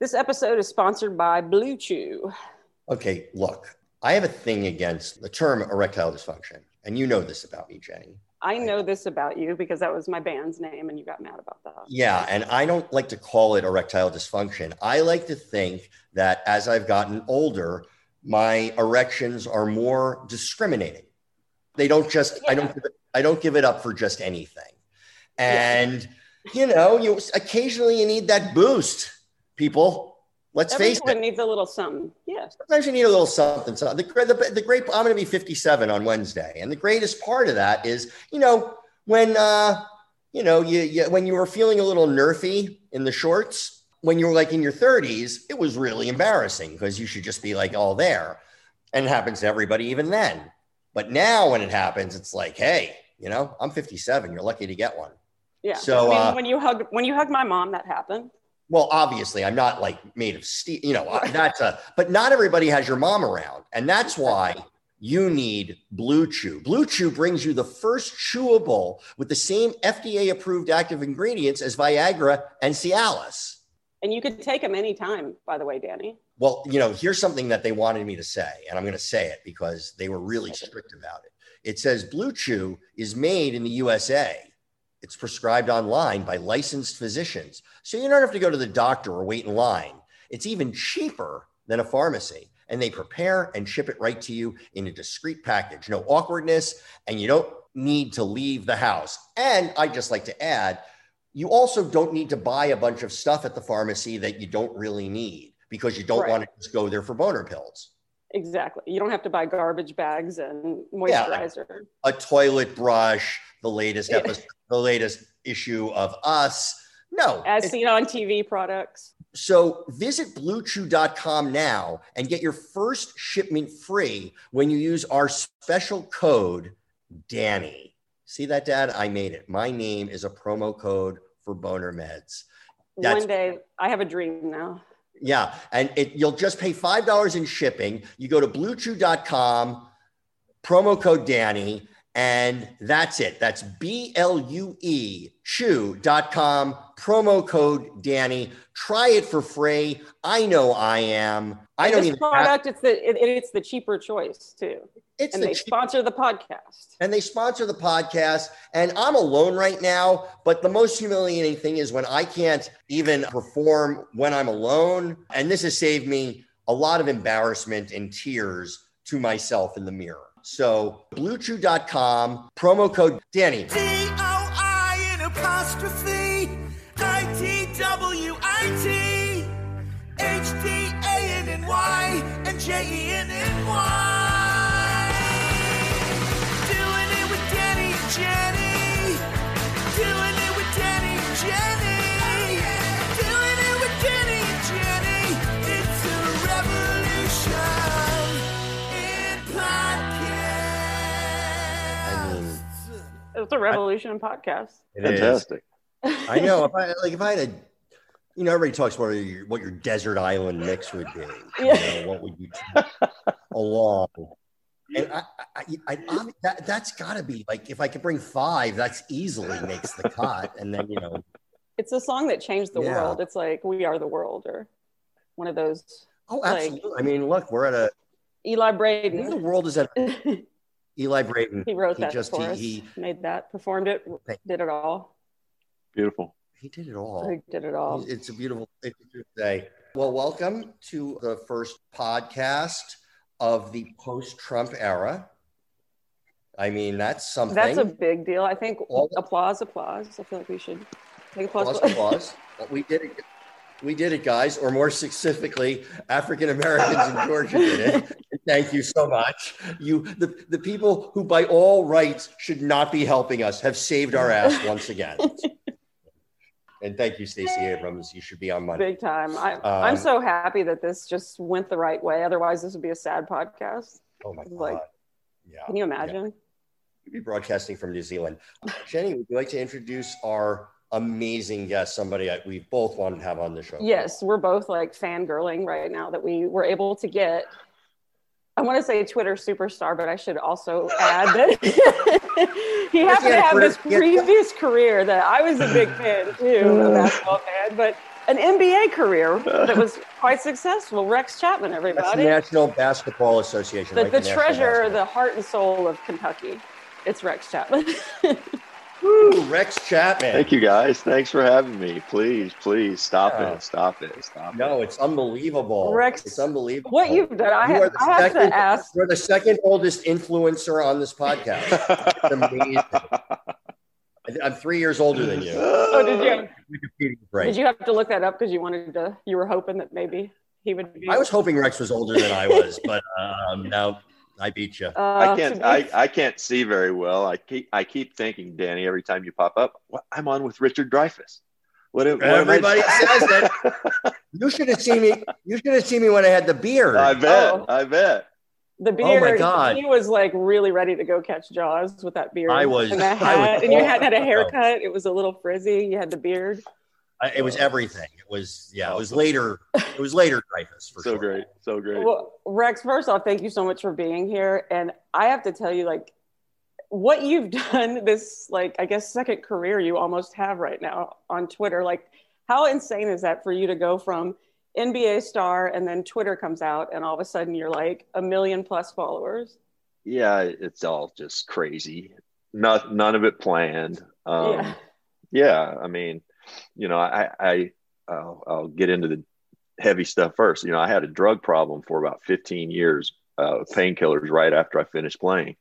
This episode is sponsored by Blue Chew. Okay, look, I have a thing against the term erectile dysfunction, and you know this about me, Jenny. I know this about you because that was my band's name and you got mad about that. Yeah, and I don't like to call it erectile dysfunction. I like to think that as I've gotten older, my erections are more discriminating. They don't just yeah. I don't give it, I don't give it up for just anything. And yeah. you know, you occasionally you need that boost people. Let's Everyone face it. Everyone needs a little something. Yes. Sometimes you need a little something. So the, the, the great, I'm going to be 57 on Wednesday. And the greatest part of that is, you know, when, uh, you know, you, you, when you were feeling a little nerfy in the shorts, when you were like in your 30s, it was really embarrassing because you should just be like all there. And it happens to everybody even then. But now when it happens, it's like, hey, you know, I'm 57. You're lucky to get one. Yeah. So I mean, uh, when you hug when you hug my mom, that happened well, obviously, I'm not like made of steel, you know, that's a, but not everybody has your mom around. And that's why you need Blue Chew. Blue Chew brings you the first chewable with the same FDA approved active ingredients as Viagra and Cialis. And you could take them anytime, by the way, Danny. Well, you know, here's something that they wanted me to say, and I'm going to say it because they were really strict about it. It says Blue Chew is made in the USA it's prescribed online by licensed physicians. So you don't have to go to the doctor or wait in line. It's even cheaper than a pharmacy. And they prepare and ship it right to you in a discreet package. No awkwardness, and you don't need to leave the house. And I'd just like to add, you also don't need to buy a bunch of stuff at the pharmacy that you don't really need because you don't right. want to just go there for boner pills. Exactly. You don't have to buy garbage bags and moisturizer. Yeah, a toilet brush, the latest episode, the latest issue of Us. No. As seen on TV products. So visit bluechew.com now and get your first shipment free when you use our special code Danny. See that, Dad? I made it. My name is a promo code for boner meds. That's, One day I have a dream now. Yeah. And it, you'll just pay $5 in shipping. You go to bluechew.com, promo code Danny, and that's it. That's B L U E chew.com, promo code Danny. Try it for free. I know I am. I don't this even product. Have, it's the it, it's the cheaper choice too. It's and the they cheap, sponsor the podcast. And they sponsor the podcast. And I'm alone right now. But the most humiliating thing is when I can't even perform when I'm alone. And this has saved me a lot of embarrassment and tears to myself in the mirror. So bluechew.com, promo code Danny. D-O-I in apostrophe I-T-W-I-T H-D-A-N-N-Y and J-E-N-N-Y It's a revolution in podcasts. Fantastic. I know. If I like, if I had a, you know, everybody talks about your, what your desert island mix would be. Yeah. know, what would you take along? And I, I, I, I that, that's got to be like if I could bring five, that's easily makes the cut. And then you know, it's a song that changed the yeah. world. It's like "We Are the World" or one of those. Oh, absolutely. Like, I mean, look, we're at a Eli Braden. The world is at Eli Braden. He wrote he that just, for he, us. He made that, performed it, did it all. Beautiful. He did it all. He did it all. It's a beautiful, it's a beautiful day. Well, welcome to the first podcast of the post-Trump era. I mean, that's something. That's a big deal. I think all applause, applause. I feel like we should take applause. Applause, applause. Well, we did it. We did it, guys, or more specifically, African Americans in Georgia did it. Thank you so much. You, the, the people who, by all rights, should not be helping us, have saved our ass once again. And thank you, Stacey Abrams. You should be on Monday. Big time. I, um, I'm so happy that this just went the right way. Otherwise, this would be a sad podcast. Oh my god! Like, yeah. Can you imagine? Yeah. We'd be broadcasting from New Zealand. Jenny, would you like to introduce our amazing guest, somebody we both wanted to have on the show? Yes, we're both like fangirling right now that we were able to get I want to say Twitter superstar, but I should also add that he happened to have this previous career that I was a big fan too, a basketball fan, but an NBA career that was quite successful. Rex Chapman, everybody. That's National Basketball Association. The, right? the, the treasure, the heart and soul of Kentucky. It's Rex Chapman. Woo, Rex Chapman. Thank you guys. Thanks for having me. Please, please stop yeah. it. Stop it. Stop no, it. it's unbelievable. Rex, it's unbelievable. What you've done, I, you have, I have to ask. You're the second oldest influencer on this podcast. it's amazing. I'm three years older than you. Oh, did you? Did you have to look that up because you wanted to? You were hoping that maybe he would. Be... I was hoping Rex was older than I was, but um, now I beat you. Uh, I can't. I, I can't see very well. I keep. I keep thinking, Danny. Every time you pop up, what, I'm on with Richard Dreyfuss. What, what Everybody says that. You should have seen me. You should have seen me when I had the beard. I bet. Oh. I bet. The beard. Oh my god! He was like really ready to go catch Jaws with that beard. I was. And that hat, was, and you hadn't had a haircut. It was a little frizzy. You had the beard. I, it was everything. It was yeah. It was later. It was later Dreyfuss for so sure. great, so great. Well, Rex, first off, thank you so much for being here. And I have to tell you, like, what you've done this, like, I guess, second career you almost have right now on Twitter. Like, how insane is that for you to go from NBA star and then Twitter comes out and all of a sudden you're like a million plus followers? Yeah, it's all just crazy. Not none of it planned. Um, yeah. yeah, I mean you know, I, I I'll, I'll, get into the heavy stuff first. You know, I had a drug problem for about 15 years, uh, painkillers right after I finished playing.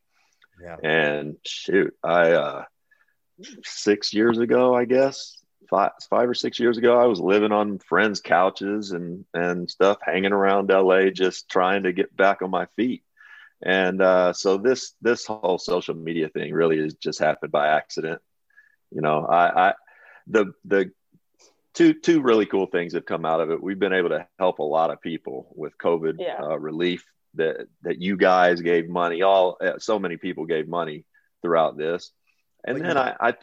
Yeah. And shoot, I, uh, six years ago, I guess, five, five or six years ago, I was living on friends' couches and, and stuff, hanging around LA, just trying to get back on my feet. And uh, so this this whole social media thing really has just happened by accident. You know, I, I the the two two really cool things have come out of it. We've been able to help a lot of people with COVID yeah. uh, relief. That that you guys gave money. All uh, so many people gave money throughout this, and then I, I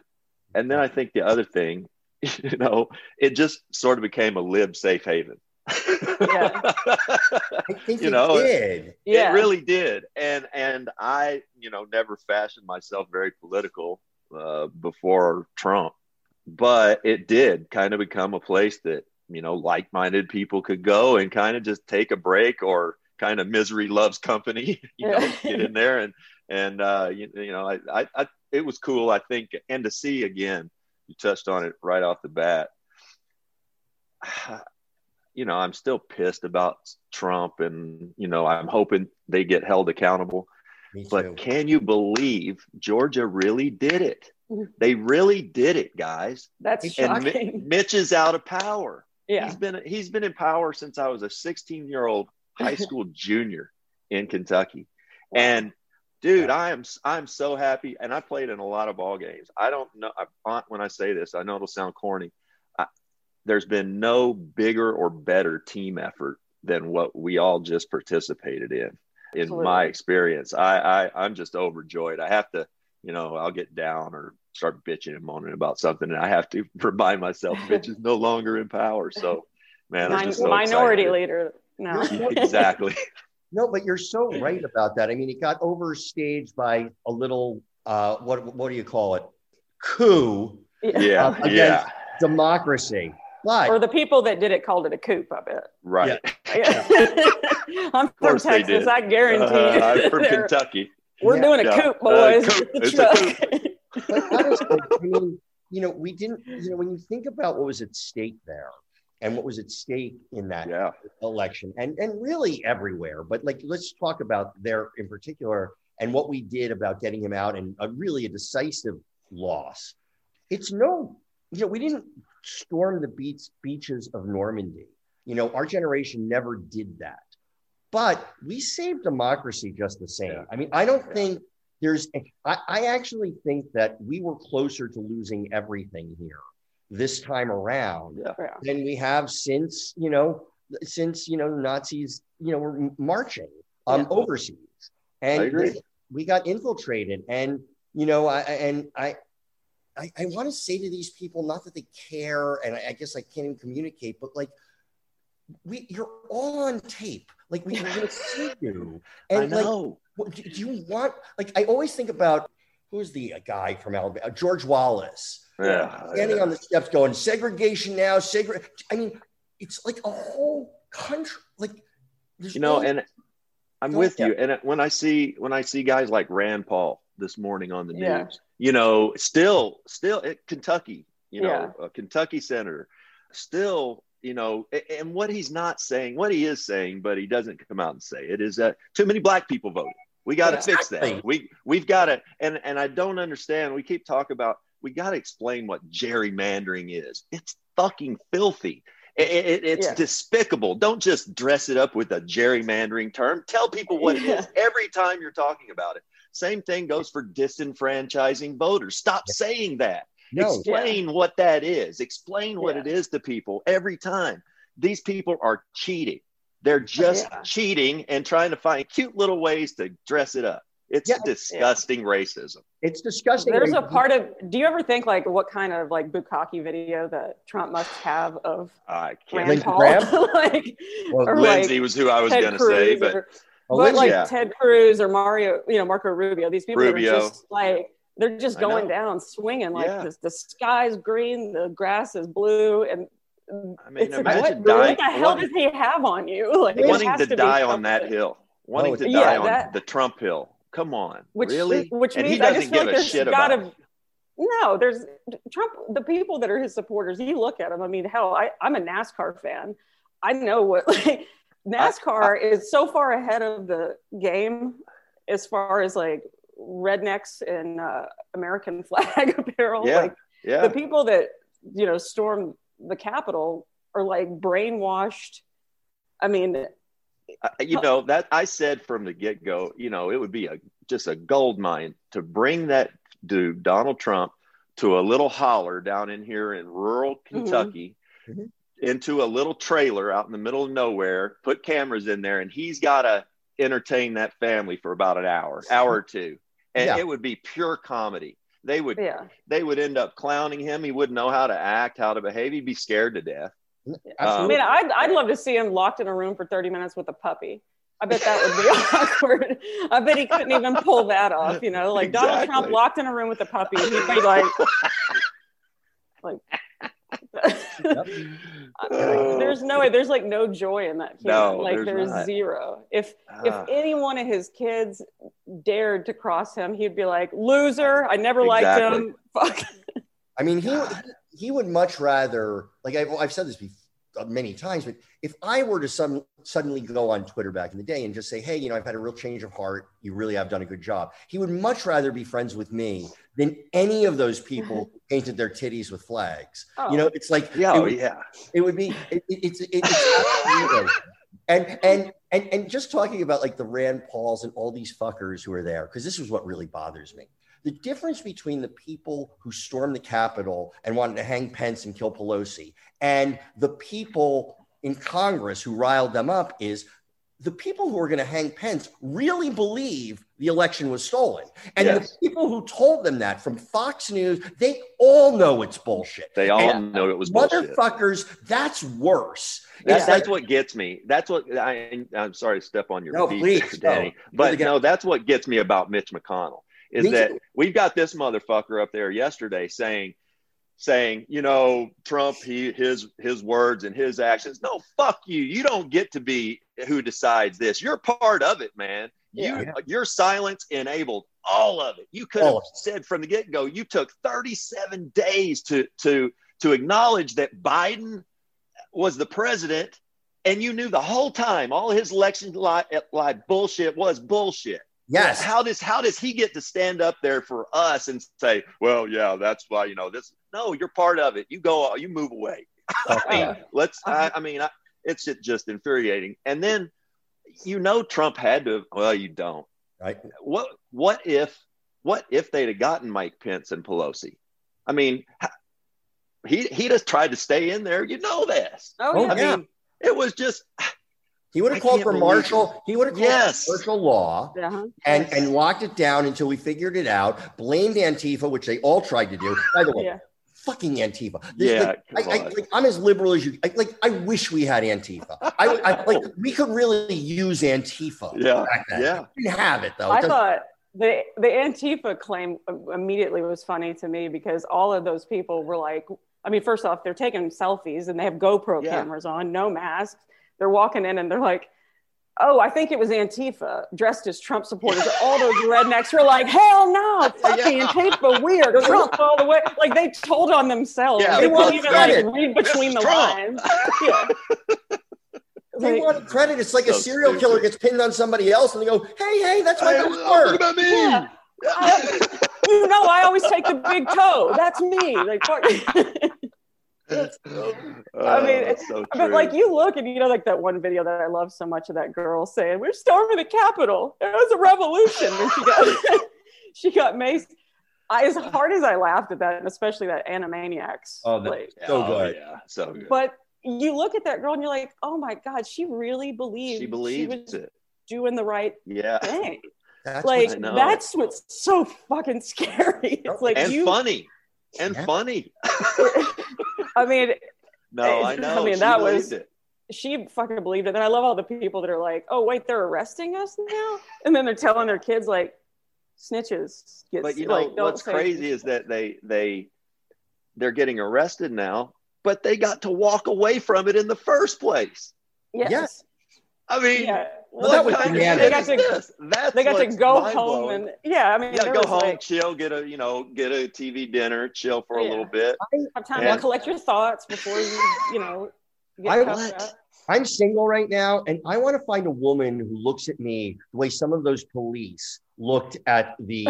and then I think the other thing, you know, it just sort of became a live safe haven. yeah. I think you know, did. It, yeah. it really did. And and I, you know, never fashioned myself very political uh, before Trump but it did kind of become a place that you know like-minded people could go and kind of just take a break or kind of misery loves company you know get in there and and uh you, you know I, I, I it was cool i think and to see again you touched on it right off the bat. You know i'm still pissed about trump and you know i'm hoping they get held accountable but can you believe georgia really did it they really did it, guys. That's shocking. And Mitch is out of power. Yeah. He's been he's been in power since I was a 16 year old high school junior in Kentucky. Wow. And dude, I am I'm so happy. And I played in a lot of ball games. I don't know I, when I say this, I know it'll sound corny. I, there's been no bigger or better team effort than what we all just participated in. In Absolutely. my experience, I, I I'm just overjoyed. I have to, you know, I'll get down or start bitching and moaning about something, and I have to remind myself bitch is no longer in power. So, man, Min- so minority excited. leader now. exactly. No, but you're so right about that. I mean, it got overstaged by a little uh, what what do you call it? Coup. Yeah. Uh, yeah. Democracy. But, or the people that did it called it a coup, I bet. Right. Yeah. I'm from Texas. I guarantee. Uh, I'm from Kentucky. We're yeah. doing a yeah. coup, boys. Uh, coup. It's a but honestly, I mean, you know, we didn't, you know, when you think about what was at stake there and what was at stake in that yeah. election and, and really everywhere, but like, let's talk about there in particular and what we did about getting him out and a, really a decisive loss. It's no, you know, we didn't storm the beach, beaches of Normandy. You know, our generation never did that. But we saved democracy just the same. Yeah. I mean, I don't yeah. think there's I, I actually think that we were closer to losing everything here this time around Yeah. Yeah. than we have since you know since you know Nazis you know were marching um Yeah. overseas and I agree. we got infiltrated and you know I and I I, I want to say to these people not that they care and I, I guess I can't even communicate but like we you're all on tape like we, we're gonna see you and I like know. what, do, do you want like I always think about who's the uh, guy from Alabama uh, George Wallace yeah. standing on the steps going segregation now segre i mean it's like a whole country like there's you know, no- and I'm with you. And uh, when I see when I see guys like Rand Paul this morning on the news, Yeah. you know, still still at Kentucky, you know, a Kentucky senator, still, you know, and what he's not saying, what he is saying, but he doesn't come out and say it is that too many black people voted. We got to fix that. We we've got to, and and I don't understand. We keep talking about we got to explain what gerrymandering is. It's fucking filthy. It, it- it's Yeah. despicable. Don't just dress it up with a gerrymandering term. Tell people what it is every time you're talking about it. Same thing goes for disenfranchising voters. Stop saying that. No Explain what that is. Explain what Yeah. it is to people every time. These people are cheating. They're just Yeah. cheating and trying to find cute little ways to dress it up. It's Yeah. disgusting racism. it's disgusting There's a part of. Do you ever think like what kind of like bukkake video that Trump must have of I can't. Rand Paul? Like, Well, or Lindsey like was who I was going to say, but or- Oh, but Lindsey- like Yeah. Ted Cruz or Mario, you know, Marco Rubio. These people Rubio. are just like they're just going down, swinging like Yeah. this. The sky's green, the grass is blue, and I mean, it's like, imagine what, dying- what the hell wanting- does he have on you? Like, wanting has to, die on that hill, wanting oh, to Yeah, die on that- the Trump hill. Come on, Which, really? Which and means he I doesn't just feel give like a there's shit gotta, about it. No, there's Trump. The people that are his supporters, you look at them. I mean, hell, I, I'm a NASCAR fan. I know what like NASCAR is so far ahead of the game as far as like rednecks and uh, American flag apparel. Yeah, Like Yeah, the people that you know storm the Capitol are like brainwashed. I mean, I- you know that I said from the get go, you know, it would be a just a gold mine to bring that dude Donald Trump to a little holler down in here in rural Kentucky. Mhm. Into a little trailer out in the middle of nowhere, put cameras in there, and he's got to entertain that family for about an hour, hour or two, and Yeah. it would be pure comedy. They would yeah. they would end up clowning him. He wouldn't know how to act, how to behave. He'd be scared to death. Um, I mean, I'd, I'd love to see him locked in a room for 30 minutes with a puppy. I bet that would be awkward. I bet he couldn't even pull that off. You know, like Donald Trump locked in a room with a puppy. He'd be like, like, there's no way. There's like no joy in that. Human. No, like there's there's, zero. If if Ah. any one of his kids dared to cross him, he'd be like, loser. I never Exactly. liked him. Fuck. I mean, he God. he would much rather like I've, I've said this before, Uh, many times, but if I were to some, suddenly go on Twitter back in the day and just say, "Hey, you know, I've had a real change of heart. You really have done a good job," he would much rather be friends with me than any of those people who painted their titties with flags. Oh. You know, it's like Yeah, it oh, would- yeah. it would be it, it- it's it, it's and and and and just talking about like the Rand Pauls and all these fuckers who are there because this is what really bothers me. The difference between the people who stormed the Capitol and wanted to hang Pence and kill Pelosi and the people in Congress who riled them up is the people who are going to hang Pence really believe the election was stolen. And Yes. the people who told them that from Fox News, they all know it's bullshit. They all And know it was bullshit. Motherfuckers, that's worse. That's, that's like- what gets me. That's what I, I'm sorry to step on your No, feet, please, Danny. no. But You're no, that's what gets me about Mitch McConnell is Me that too. we've got this motherfucker up there yesterday saying, saying, you know, Trump, he his his words and his actions. No, fuck you. You don't get to be who decides this. You're part of it, man. You Yeah. your silence enabled all of it. You could All have said from the get go. You took 37 days to to to acknowledge that Biden was the president, and you knew the whole time all his election lie, lie bullshit was bullshit. Yes. How does how does he get to stand up there for us and say, well, yeah, that's why you know this? No, you're part of it. You go, you move away. I mean, let's. I, I mean, I, it's just infuriating. And then, you know, Trump had to. Well, you don't. Right. What what if what if they'd have gotten Mike Pence and Pelosi? I mean, he he just tried to stay in there. You know this. Oh, yeah. I yeah. mean, it was just He would have called for believe martial. He would have called Yes. for martial law Uh-huh. and and locked it down until we figured it out. Blamed Antifa, which they all tried to do. By the way, Yeah. fucking Antifa. This- Yeah, like, I, I, like, I'm as liberal as you. I, like I wish we had Antifa. I, I like we could really use Antifa. Yeah, back then. yeah. we didn't have it though. It I thought the the Antifa claim immediately was funny to me because all of those people were like, I mean, first off, they're taking selfies and they have GoPro Yeah. cameras on, no masks. They're walking in and they're like, "Oh, I think it was Antifa dressed as Trump supporters." all those rednecks were like, "Hell no, fucking Yeah. Antifa, we are Trump all the way." Like they told on themselves. Yeah, they they won't even credit. like read between the Trump. lines. Yeah. they Like, want credit. It's like a serial stupid. killer gets pinned on somebody else, and they go, "Hey, hey, that's my Hey, best look work." about me. Yeah. you know, I always take the big toe. That's me. Like, fuck. Oh, I mean, it's so but true. like you look and you know, like that one video that I love so much of that girl saying, "We're storming the Capitol. It was a revolution." And she got she got maced. I, as hard as I laughed at that, and especially that Animaniacs. Oh, that- like, so Oh, good. Yeah, so good. but you look at that girl and you're like, "Oh my God, she really believed she believes was it. doing the right Yeah. thing." That's like what's- that's what's so fucking scary. It's like and you. funny. And Yeah. funny. I mean, No, I know. I mean, she that was- it. she fucking believed it. And I love all the people that are like, "Oh, wait, they're arresting us now," and then they're telling their kids like, "Snitches." Get, But you know like, what's say- crazy is that they they they're getting arrested now, but they got to walk away from it in the first place. yes, Yes. I mean, yeah. Well, that was kind of they got to this? That's they got to go home and yeah. I mean, yeah, go home, Like, chill, get a you know, get a TV dinner, chill for a little bit. have time Yeah. to collect your thoughts before you, you know, get I- cuffed out. I'm single right now, and I want to find a woman who looks at me the way some of those police looked at the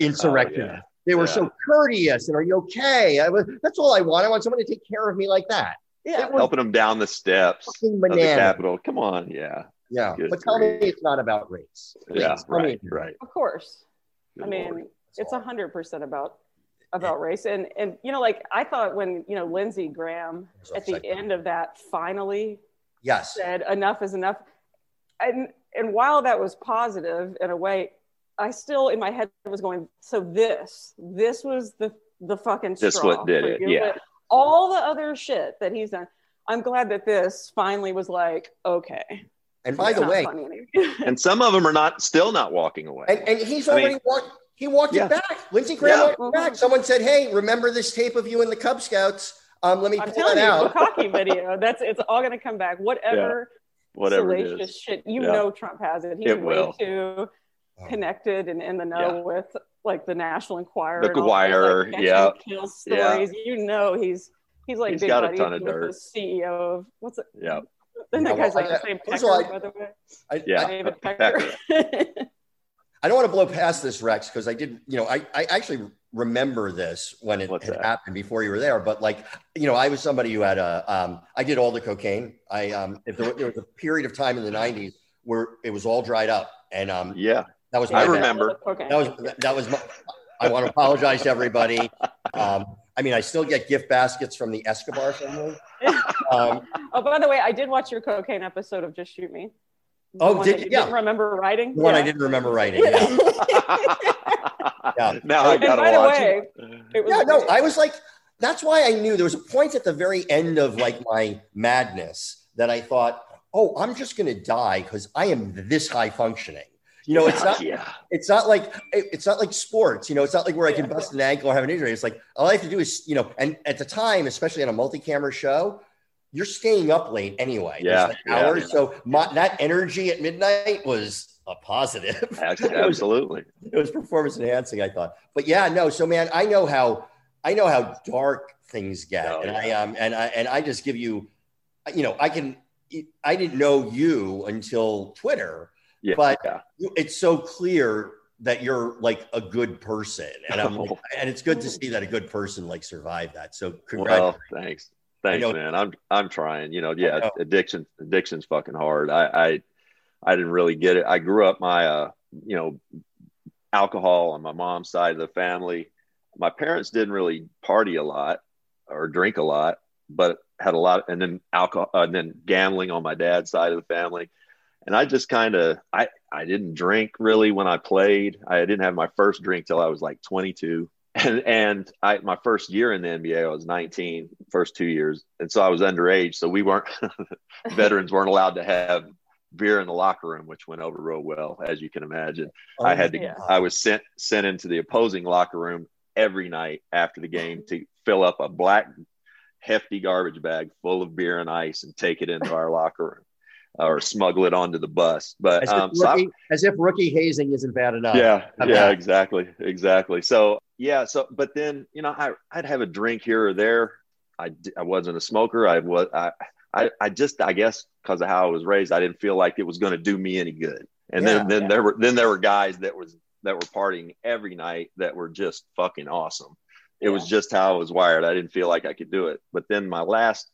insurrection. Oh, yeah. They were Yeah. so courteous and are you okay? I was, that's all I want. I want someone to take care of me like that. Yeah, Helping them down the steps of the. Capitol. Come on, yeah, Yeah, Good but tell me it's not about race. Please, yeah, tell me right, it's right. of course. Good I mean, Lord. it's a hundred percent about about race and and you know like i thought when you know lindsey graham at the end of that finally Yes. said enough is enough and and while that was positive in a way i still in my head was going so this this was the the fucking This straw what did it, you. yeah. But all the other shit that he's done i'm glad that this finally was like okay And by it's the way, and some of them are not still not walking away. and, and he's I mean- already walked. He walked Yeah. it back. Lindsey Graham Yeah. walked it back. Someone said, "Hey, remember this tape of you in the Cub Scouts? Um, let me i'm pull telling it you out." Bukkake video that's it's all going to come back whatever Whatever it salacious is. shit. You Yeah. know Trump has it. He's It way will. too connected and in the know Yeah. with like the National Enquirer. The and all those, Wire, like, yeah. catch and kill Yeah. stories. You know he's he's like He's big got a buddies ton of with dirt. the CEO of what's it? Yeah. Then that Yeah, guy's well, like the same Pecker, all, I- by the way. I, Yeah. I, David Pecker. Pecker. I don't want to blow past this, Rex, because I did, you know, I, I actually remember this when it What's had that? happened before you were there. But like, you know, I was somebody who had a, um, I did all the cocaine. I, um, if there, there was a period of time in the '90s where it was all dried up, and um, Yeah. that was I my bad. remember. Okay. That was that was. My, I want to apologize to everybody. Um, I mean, I still get gift baskets from the Escobar family. Um, oh, by the way, I did watch your cocaine episode of Just Shoot Me. The Oh, one did that you? you? Yeah. Didn't remember writing. the one I didn't remember writing. Yeah. Yeah. Now I And gotta by the watch way, it. it was yeah, no. I was like, that's why I knew there was a point at the very end of like my madness that I thought, oh, I'm just going to die because I am this high functioning. You know, it's not, yeah. it's not like, it's not like sports, you know, it's not like where I can bust an ankle or have an injury. It's like, all I have to do is, you know, and at the time, especially on a multi-camera show, you're staying up late anyway. Yeah, like, yeah. hours. So my, that energy at midnight was a positive. Abs- It was- Absolutely. it was performance enhancing, I thought. But yeah, no. So man, I know how I know how dark things get, Oh, and I yeah. um and I and I just give you, you know, I can. I didn't know you until Twitter, Yeah. but yeah. it's so clear that you're like a good person, and I'm like, and it's good to see that a good person like survived that. So congrats. Well, thanks. Thanks, man. I'm I'm trying. You know, yeah, know. addiction addiction's fucking hard. I, I I didn't really get it. I grew up my uh, you know, alcohol on my mom's side of the family. My parents didn't really party a lot. or drink a lot, but had a lot, and then alcohol, uh, and then gambling on my dad's side of the family. And I just kind of, I, I didn't drink really when I played. I didn't have my first drink till I was like 22. And, and I, my first year in the NBA, I was 19, first two years. And so I was underage. So we weren't, veterans weren't allowed to have beer in the locker room, which went over real well, as you can imagine. Oh, I had to, yeah. I was sent, sent into the opposing locker room every night after the game to fill up a black hefty garbage bag full of beer and ice and take it into our locker room or smuggle it onto the bus. But as, um, if, rookie, so as if rookie hazing isn't bad enough. Yeah, yeah, exactly, exactly. So yeah, so but then you know I I'd have a drink here or there. I I wasn't a smoker. I was I I, I just I guess because of how I was raised, I didn't feel like it was going to do me any good. And yeah, then then yeah. there were then there were guys that was that were partying every night that were just fucking awesome. It yeah. was just how I was wired. I didn't feel like I could do it. But then my last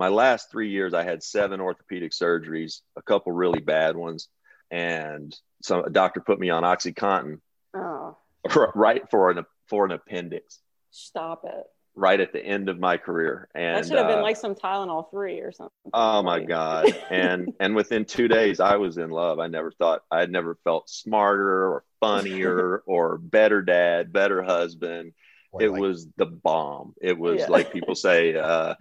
my last three years, I had seven orthopedic surgeries, a couple really bad ones, and some a doctor put me on OxyContin. Oh. Right for an for an appendix. Stop it. Right at the end of my career, and that should have been uh, like some Tylenol three or something. Oh my god! and and within two days, I was in love. I never thought I had never felt smarter or funnier or better dad, better husband. Boy, it like, was the bomb. It was yeah. like people say, uh,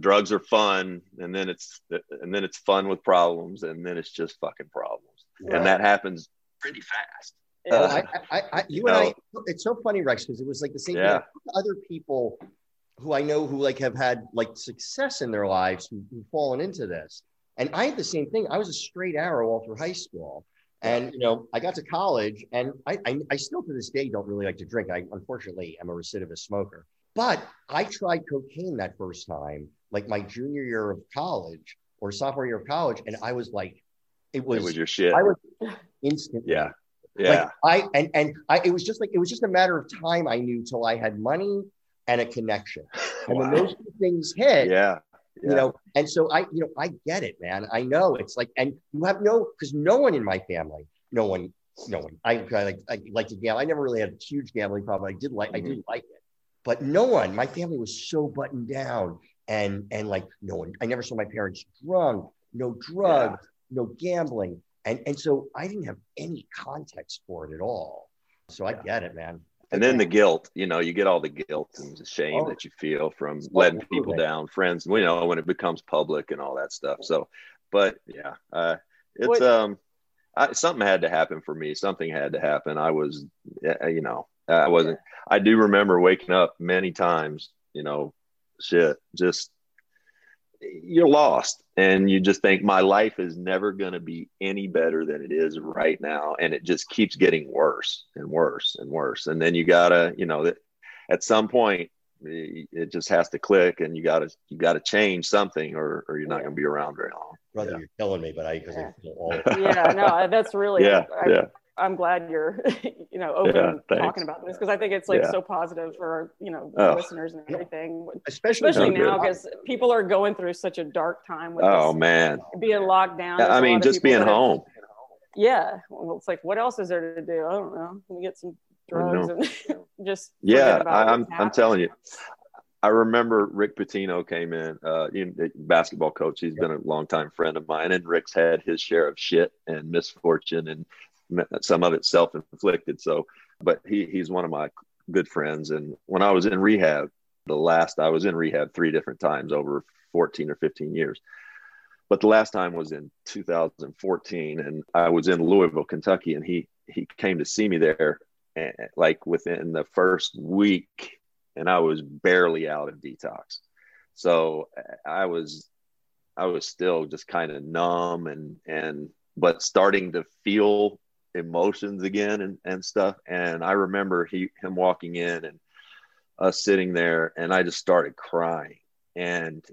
drugs are fun and then it's and then it's fun with problems and then it's just fucking problems. Right. and that happens pretty fast. Yeah. uh, I, I, I, you, you and know, I it's so funny rex because it was like the same yeah. thing other people who i know who like have had like success in their lives who, who've fallen into this. And i had the same thing. I was a straight arrow all through high school. And you know i got to college and I, I, I still to this day don't really like to drink. I unfortunately am a recidivist smoker. But i tried cocaine that first time like my junior year of college or sophomore year of college, and I was like, it was, it was your shit. I was instant. Yeah. Yeah. Like I and and I it was just like it was just a matter of time I knew till I had money and a connection. And wow. when those two things hit, yeah. yeah. You know, and so I, you know, I get it, man. I know it's like, and you have no, because no one in my family, no one, no one. I, I like, I like to gamble. I never really had a huge gambling problem. I did like, mm-hmm. I did like it, but no one. My family was so buttoned down, and and like no one i never saw my parents drunk no drugs yeah. no gambling. And and so i didn't have any context for it at all. So i get it man. And then the guilt you know you get all the guilt and the shame oh, that you feel from letting people down friends you know when it becomes public and all that stuff. So but yeah uh, it's what? um I, something had to happen for me. Something had to happen. I was you know i wasn't i do remember waking up many times you know shit, just you're lost. And you just think my life is never going to be any better than it is right now. And it just keeps getting worse and worse and worse. And then you gotta you know that at some point it just has to click and you gotta you gotta change something or, or you're not going to be around very long. Brother yeah. you're killing me but i because yeah. Yeah no that's really yeah I, yeah I'm glad you're, you know, open yeah, talking about this because I think it's like yeah. so positive for you know oh. listeners and everything, especially, especially now because people are going through such a dark time with oh man being locked down. I mean, just being home. yeah, well, it's like what else is there to do? I don't know. Let me get some drugs and just yeah. I, I'm I'm telling you. I remember Rick Pitino came in, uh, basketball coach. He's been a longtime friend of mine, and Rick's had his share of shit and misfortune and some of it self-inflicted. So, but he he's one of my good friends. And when I was in rehab, the last I was in rehab three different times over 14 or 15 years. But the last time was in 2014, and I was in Louisville, Kentucky, and he he came to see me there, and like within the first week, and I was barely out of detox. So eh, I was I was still just kind of numb and and but starting to feel emotions again and, and stuff. And I remember he him walking in and us sitting there and I just started crying. And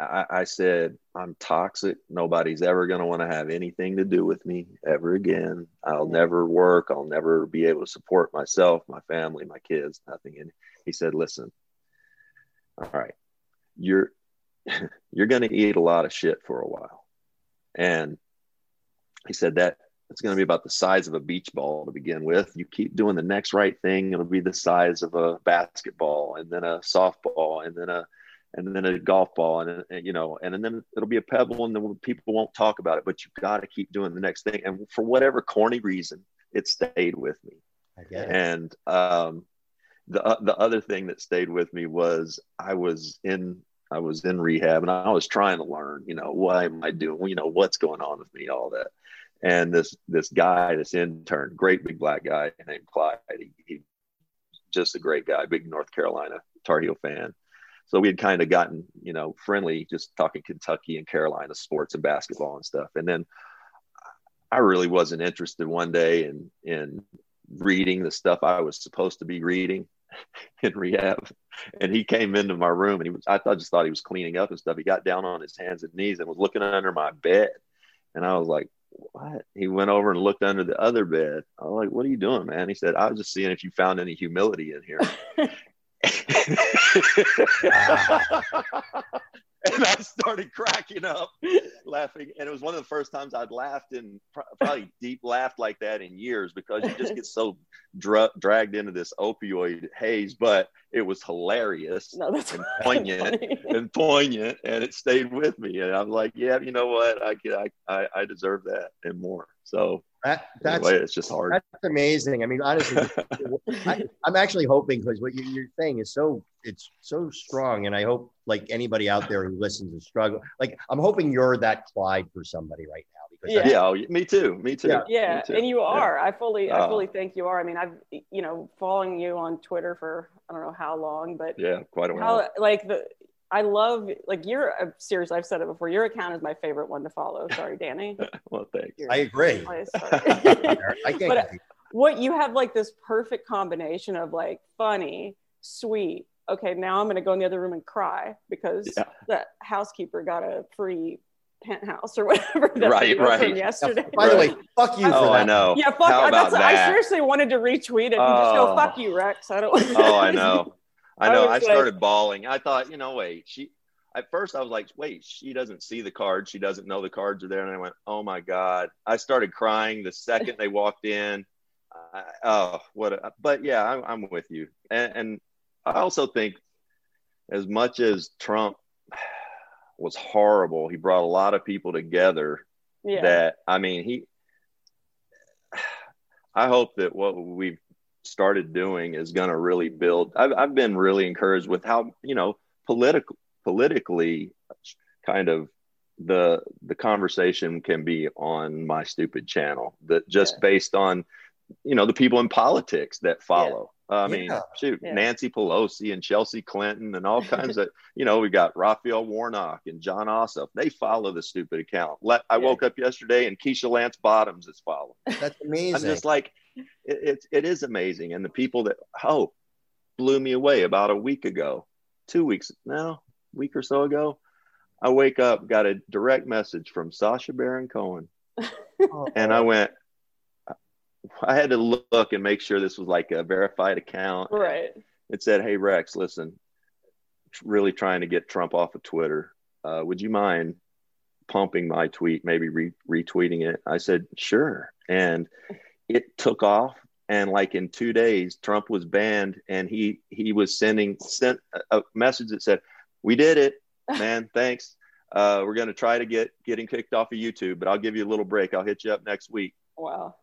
I, I said, I'm toxic. Nobody's ever going to want to have anything to do with me ever again. I'll never work. I'll never be able to support myself, my family, my kids, nothing. And he said, listen, all right, you're, you're going to eat a lot of shit for a while. And he said that it's going to be about the size of a beach ball to begin with. You keep doing the next right thing, it'll be the size of a basketball, and then a softball, and then a and then a golf ball, and, and you know, and, and then it'll be a pebble, and then people won't talk about it. But you got to keep doing the next thing. And for whatever corny reason, it stayed with me. And um, the uh, the other thing that stayed with me was I was in I was in rehab and I was trying to learn, you know, why am I doing, you know, what's going on with me, all that. And this this guy, this intern, great big black guy named Clyde, he, he just a great guy, big North Carolina Tar Heel fan. So we had kind of gotten, you know, friendly, just talking Kentucky and Carolina sports and basketball and stuff. And then I really wasn't interested one day in in reading the stuff I was supposed to be reading in rehab. And he came into my room and he was I thought just thought he was cleaning up and stuff. He got down on his hands and knees and was looking under my bed. And I was like, what? He went over and looked under the other bed. I was like, what are you doing, man? He said, I was just seeing if you found any humility in here. and I started cracking up, laughing. And it was one of the first times I'd laughed and probably deep laughed like that in years because you just get so dra- dragged into this opioid haze. But it was hilarious no, that's and poignant and poignant, and it stayed with me. And I'm like, yeah, you know what? I I I, I deserve that and more. So that, that's anyway, it's just hard. That's amazing. I mean, honestly, I, am actually hoping because what you, are saying is so it's so strong, and I hope like anybody out there who listens is struggle. Like I'm hoping you're that Clyde for somebody right now. Because yeah, yeah oh, me too, me too. Yeah, yeah. Me too. and you are. Yeah. I fully, I fully uh, think you are. I mean, I've you know following you on Twitter for I don't know how long, but yeah, quite a while. How, like the I love like your uh, series. I've said it before. Your account is my favorite one to follow. Sorry, Danny. well, thanks. I agree. I can't. But what you have like this perfect combination of like funny, sweet. Okay, now I'm going to go in the other room and cry because yeah. the housekeeper got a free penthouse or whatever. right, right. Yesterday. By the way, fuck you. Oh, I know. Yeah, fuck. How about that? I seriously wanted to retweet it and oh. just go, "Fuck you, Rex." I don't. oh, I know. I know. I, I started like, bawling. I thought, you know, wait, she. At first, I was like, wait, she doesn't see the cards. She doesn't know the cards are there. And I went, oh my god. I started crying the second they walked in. I, oh, what? A, but yeah, I'm, I'm with you. And, and I also think, as much as Trump was horrible, he brought a lot of people together. Yeah. That I mean, he. I hope that what we've started doing is going to really build. I've, I've been really encouraged with how you know political politically kind of the the conversation can be on my stupid channel that just yeah. based on you know the people in politics that follow I mean, yeah. shoot, yeah. Nancy Pelosi and Chelsea Clinton and all kinds of, you know, we got Raphael Warnock and Jon Ossoff. They follow the stupid account. Let, I yeah. woke up yesterday and Keisha Lance Bottoms is following. That's amazing. I'm just like, it, it, it is amazing. And the people that, oh, blew me away about a week ago, two weeks now, week or so ago. I wake up, got a direct message from Sacha Baron Cohen. oh. And I went, I had to look and make sure this was like a verified account. Right. It said, "Hey Rex, listen, really trying to get Trump off of Twitter. Uh, would you mind pumping my tweet, maybe re- retweeting it?" I said, "Sure." And it took off. And like in two days, Trump was banned, and he he was sending sent a message that said, "We did it, man. Thanks. Uh, we're going to try to get getting kicked off of YouTube, but I'll give you a little break. I'll hit you up next week." Wow.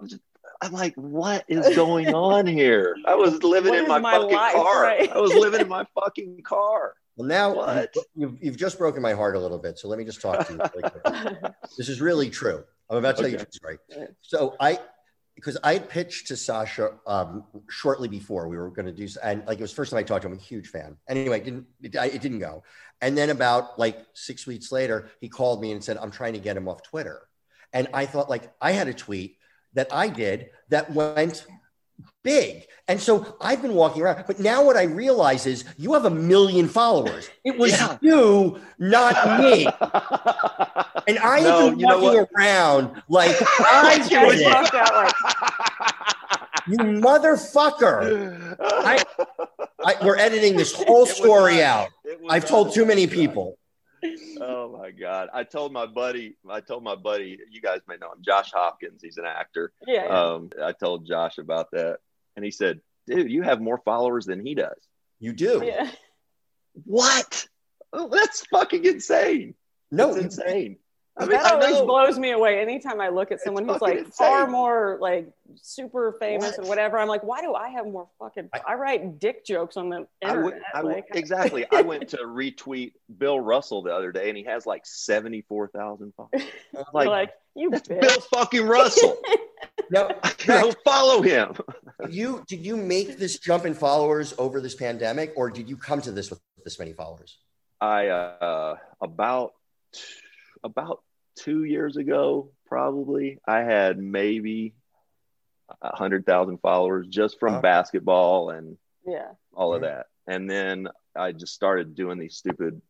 I'm, just, I'm like, what is going on here? I was living in my, my fucking life, car. Right? I was living in my fucking car. Well, now what? You've, you've just broken my heart a little bit. So let me just talk to you. this is really true. I'm about to okay. tell you a story. So I, because I had pitched to Sacha um, shortly before we were going to do, and like it was first time I talked to him. I'm a huge fan. Anyway, it didn't it, it, didn't go. And then about like six weeks later, he called me and said, "I'm trying to get him off Twitter." And I thought like I had a tweet that I did that went big. And so I've been walking around, but now what I realize is you have a million followers. It was yeah. you, not me. and I no, have been walking around like I did it. Like... you motherfucker. I, I, we're editing this whole story out. I've told too many people. Oh my god! I told my buddy. I told my buddy. You guys may know him, Josh Hopkins. He's an actor. Yeah. yeah. Um, I told Josh about that, and he said, "Dude, you have more followers than he does." You do. Yeah. What? Oh, that's fucking insane. No, It's insane. I mean, that I always know. blows me away. Anytime I look at someone who's like insane. far more like super famous What? and whatever, I'm like, why do I have more fucking? I, I- write dick jokes on the I would, internet. I would, like, exactly. I went to retweet Bill Russell the other day, and he has like seventy-four thousand followers. like, Like, you that's bitch. Bill fucking Russell. no. Go follow him. you did you make this jump in followers over this pandemic, or did you come to this with this many followers? I uh, about about two years ago, probably I had maybe a hundred thousand followers just from Wow. basketball and yeah. all of that. And then I just started doing these stupid,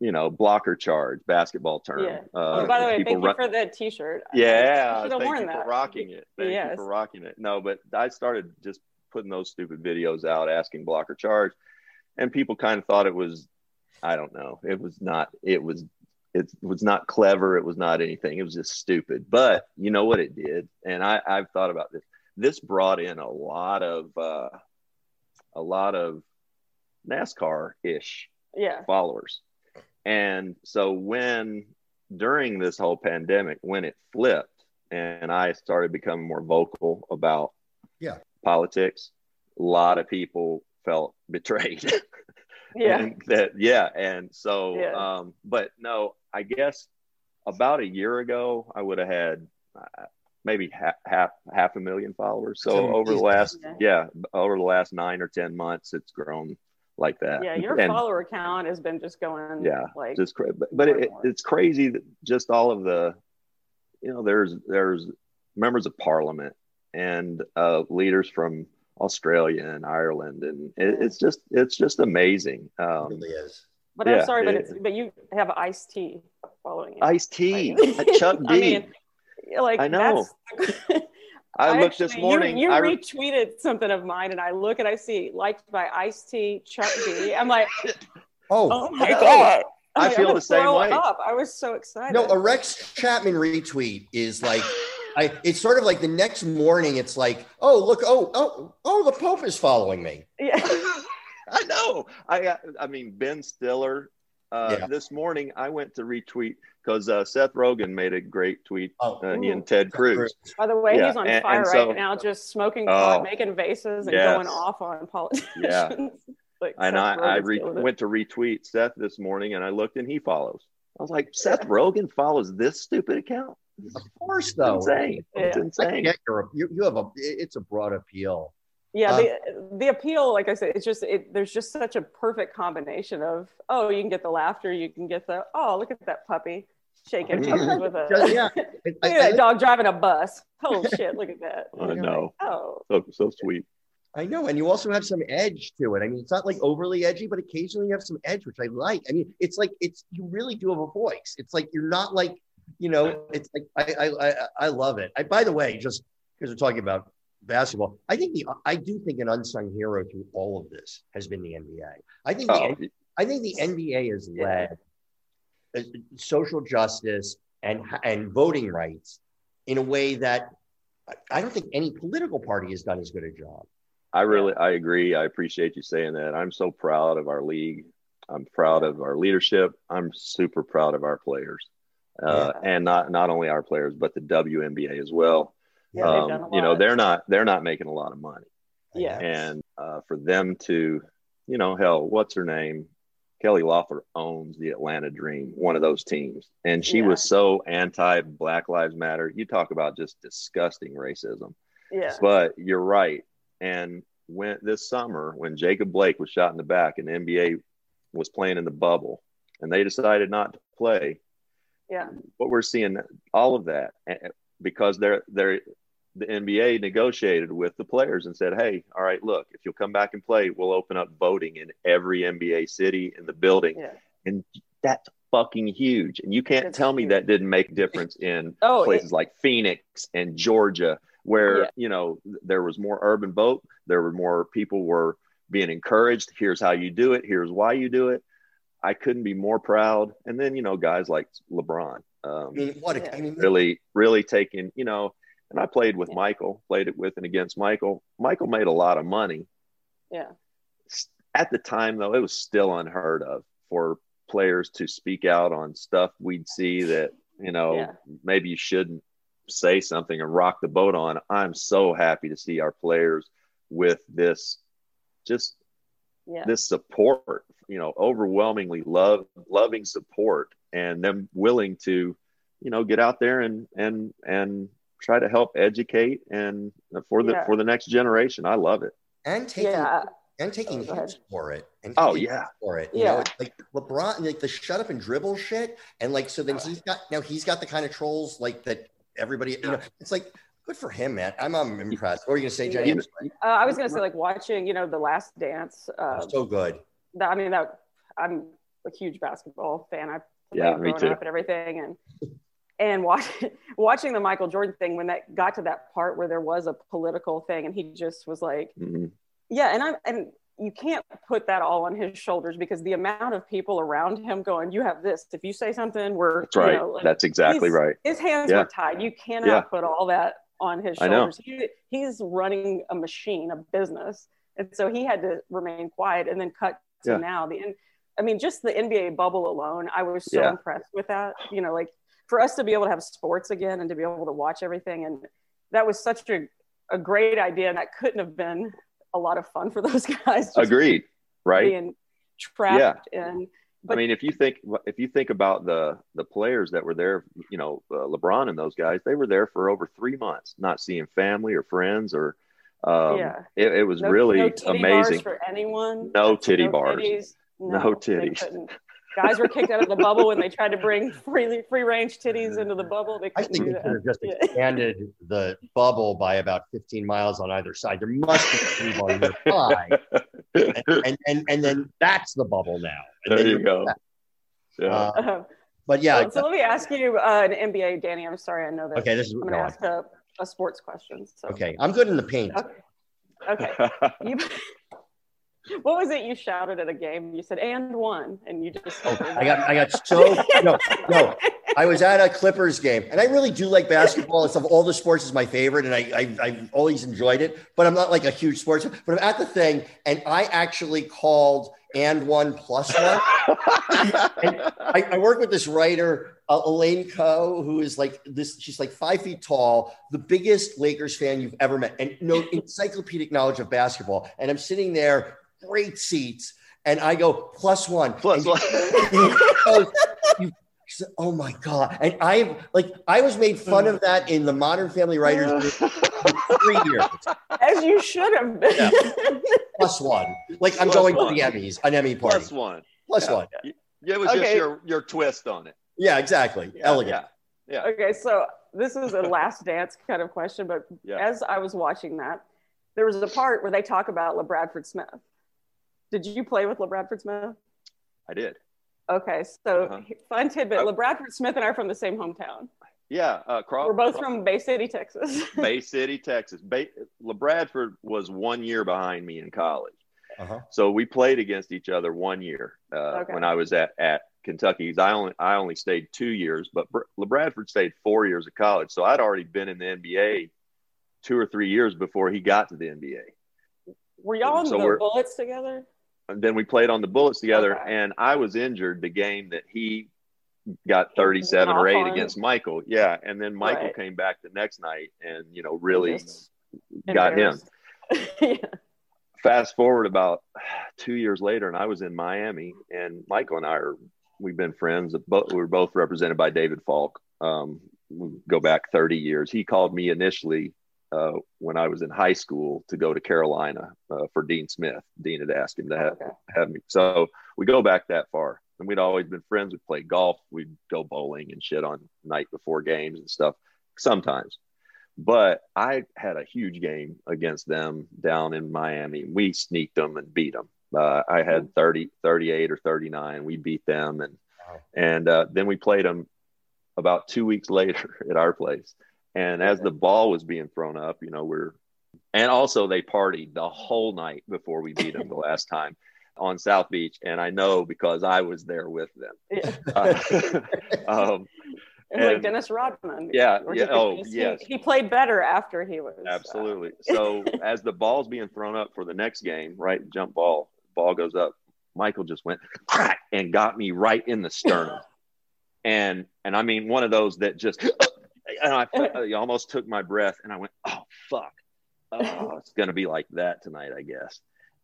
you know, blocker charge basketball term. Yeah. Uh, oh, by the way, thank run- you for the T-shirt. Yeah, I should thank worn you that. for rocking it. Thank Yes. you for rocking it. No, but I started just putting those stupid videos out asking blocker charge, and people kind of thought it was, I don't know, it was not, it was, it was not clever. It was not anything. It was just stupid. But you know what it did, and I, I've thought about this. This brought in a lot of, uh, a lot of NASCAR ish Yeah. followers. And so when during this whole pandemic, when it flipped and I started becoming more vocal about Yeah. politics, a lot of people felt betrayed. Yeah. And that yeah. And so Yeah. um, but no, I guess about a year ago I would have had uh, maybe half, half half a million followers. So That's over the last Yeah. yeah, over the last nine or ten months it's grown like that. Yeah. Your And- follower count has been just going. Yeah, Like. just cra- but, but it, it's crazy that just all of the you know there's there's members of parliament and uh, leaders from australia and ireland and it, it's just it's just amazing It um really is. But yeah, I'm sorry, but it's but you have Ice T following you. Ice T Like- chuck d I mean, like I know. That's, I looked this morning You, you I re- retweeted something of mine, and I look and I see liked by Ice T Chuck D. I'm like, Oh, oh my know. god! I'm I like, feel I'm the same way. Up. I was so excited. no, a Rex Chapman retweet is like, I. It's sort of like the next morning. It's like, oh look, oh oh oh, the Pope is following me. yeah, I know. I I mean Ben Stiller. Uh, Yeah. This morning I went to retweet because uh, Seth Rogen made a great tweet. Oh, Uh, he and Ted Cruz. By the way, Yeah, he's on and- fire and so- right now, just smoking Oh. pot, making vases, and Yes. going off on politicians. Yeah. like And Seth I, I re- went to retweet Seth this morning and I looked and he follows. I was like, Seth Rogen follows this stupid account? Of course, It's though. insane. It's Yeah. Insane. you, you have a. It's a broad appeal. Yeah, Uh, the the appeal, like I said, it's just it, there's just such a perfect combination of oh, you can get the laughter, you can get the oh, look at that puppy shaking hands with a Just- yeah. look I- at that I- dog driving a bus. Holy shit, look at that. I know. Oh, So, so sweet. I know, and you also have some edge to it. I mean, it's not like overly edgy, but occasionally you have some edge, which I like. I mean, it's like it's you really do have a voice. It's like you're not like, you know, it's like I I I, I love it. I, by the way, just because we're talking about basketball, I think the I do think an unsung hero through all of this has been the NBA. I think the, Oh, I think the NBA has led uh, social justice and and voting rights in a way that I- don't think any political party has done as good a job. I really, I agree. I appreciate you saying that. I'm so proud of our league. I'm proud of our leadership. I'm super proud of our players, uh, and not not only our players, but the WNBA as well. Yeah, they've done a Um, you know, they're not they're not making a lot of money. yeah, and uh, for them to, you know, hell, what's her name? Kelly Loeffler owns the Atlanta Dream, one of those teams, and she Yeah. was so anti Black Lives Matter. You talk about just disgusting racism, yeah, but you're right. And when this summer, when Jacob Blake was shot in the back, and the NBA was playing in the bubble, and they decided not to play, yeah, what we're seeing all of that eh, because they're they're the NBA negotiated with the players and said, "Hey, all right, look, if you'll come back and play, we'll open up voting in every NBA city in the building." yeah. And that's fucking huge. And you can't It's tell me that didn't make a difference in Oh, it- places like Phoenix and Georgia where, Yeah. you know, there was more urban vote, there were more people were being encouraged, here's how you do it, here's why you do it. I couldn't be more proud. And then, you know, guys like LeBron, um, I mean, what a, I mean, really, really taking, you know, and I played with yeah. Michael, played it with and against Michael. Michael made a lot of money. Yeah. At the time, though, it was still unheard of for players to speak out on stuff we'd see that, you know, yeah. maybe you shouldn't say something and rock the boat on. I'm so happy to see our players with this just yeah. this support, you know, overwhelmingly love loving support and them willing to, you know, get out there and and and try to help educate and for the yeah. for the next generation. I love it. And taking yeah. and taking oh, for it. And oh yeah, for it. You yeah, know, like LeBron, like the shut up and dribble shit, and like so then he's got now he's got the kind of trolls like that. Everybody, you know, it's like good for him, man. I'm, I'm impressed. What are you gonna say, Jenny? Uh, I was gonna say like watching, you know, the Last Dance. Uh, so good. That, I mean, that I'm a huge basketball fan. I yeah, me too. up and everything, and and watch, watching the Michael Jordan thing when that got to that part where there was a political thing, and he just was like, mm-hmm. yeah, and I'm and you can't put that all on his shoulders because the amount of people around him going, "You have this. If you say something, we're that's right. You know, like, That's exactly right. His hands yeah. were tied. You cannot yeah. put all that on his shoulders. He, he's running a machine, a business, and so he had to remain quiet and then cut to yeah. now. The I mean, just the NBA bubble alone, I was so impressed with that. You know, like for us to be able to have sports again and to be able to watch everything, and that was such a a great idea, and that couldn't have been a lot of fun for those guys. Agreed. Right. Being trapped yeah. in. But, I mean, if you think if you think about the the players that were there, you know, uh, LeBron and those guys, they were there for over three months, not seeing family or friends, or um, yeah, it, it was no, really no amazing for anyone. No titty no bars. Titties. No, no titties guys were kicked out of the bubble when they tried to bring free free range titties into the bubble. They I think they could have just expanded the bubble by about 15 miles on either side. There must be three on your thigh, and, and, and and then that's the bubble now. And there you go. Yeah. Uh, uh-huh. but yeah. So, so, let me ask you uh, an NBA, Danny. I'm sorry, I know that. Okay, this is. I'm going to ask a, a, sports question. So. Okay, I'm good in the paint. Okay. okay. you, what was it you shouted at a game? You said and one, and you just. Oh, I got I got so no no. I was at a Clippers game, and I really do like basketball. It's of all the sports is my favorite, and I, I I've always enjoyed it. But I'm not like a huge sports. But I'm at the thing, and I actually called and one plus one. I, I, work with this writer, uh, Elaine Ko, who is like this. She's like five feet tall, the biggest Lakers fan you've ever met, and no encyclopedic knowledge of basketball. And I'm sitting there great seats. And I go, plus one. Plus one. you, oh my God. And I like, I was made fun of that in the Modern Family Writers for three years. As you should have been. Yeah. Plus one. Like I'm plus going one. to the Emmys, an Emmy party. Plus one. Plus yeah. one. It was okay. just your, your twist on it. Yeah, exactly. Yeah. Elegant. Yeah. yeah. Okay. So this is a last dance kind of question, but yeah. as I was watching that, there was a part where they talk about LaBradford Smith. Did you play with LaBradford Smith? I did. Okay, so uh-huh. fun tidbit: oh. LaBradford Smith and I are from the same hometown. Yeah, uh, We're both from Bay City, Texas. Bay City, Texas. Bay- LaBradford was one year behind me in college, uh-huh. so we played against each other one year uh, okay. when I was at at Kentucky. I only I only stayed two years, but LeBradford stayed four years of college. So I'd already been in the NBA two or three years before he got to the NBA. Were y'all in so the Bullets together? And then we played on the Bullets together. Okay. And I was injured the game that he got 37 or 8 against Michael. Yeah. And then Michael right. came back the next night and, you know, really got him. yeah. Fast forward about two years later, and I was in Miami, and Michael and I are, we've been friends. But We were both represented by David Falk. Um, we go back 30 years. He called me initially uh, when I was in high school to go to Carolina uh, for Dean Smith. Dean had asked him to have, okay. have me. So we go back that far. And we'd always been friends. We'd play golf. We'd go bowling and shit on night before games and stuff sometimes. But I had a huge game against them down in Miami. We sneaked them and beat them. Uh, I had 30, 38 or 39. We beat them. And, wow. and uh, then we played them about two weeks later at our place and as the ball was being thrown up, you know, we're and also they partied the whole night before we beat them the last time. on South Beach, and I know because I was there with them. Yeah. Uh, um, and, like Dennis Rodman. Yeah. yeah. Oh, he, yes. He played better after he was. Uh, Absolutely. Uh, so as the ball's being thrown up for the next game, right? Jump ball, ball goes up. Michael just went crack and got me right in the sternum. and and I mean one of those that just and I, I almost took my breath and I went, oh fuck. Oh, it's gonna be like that tonight, I guess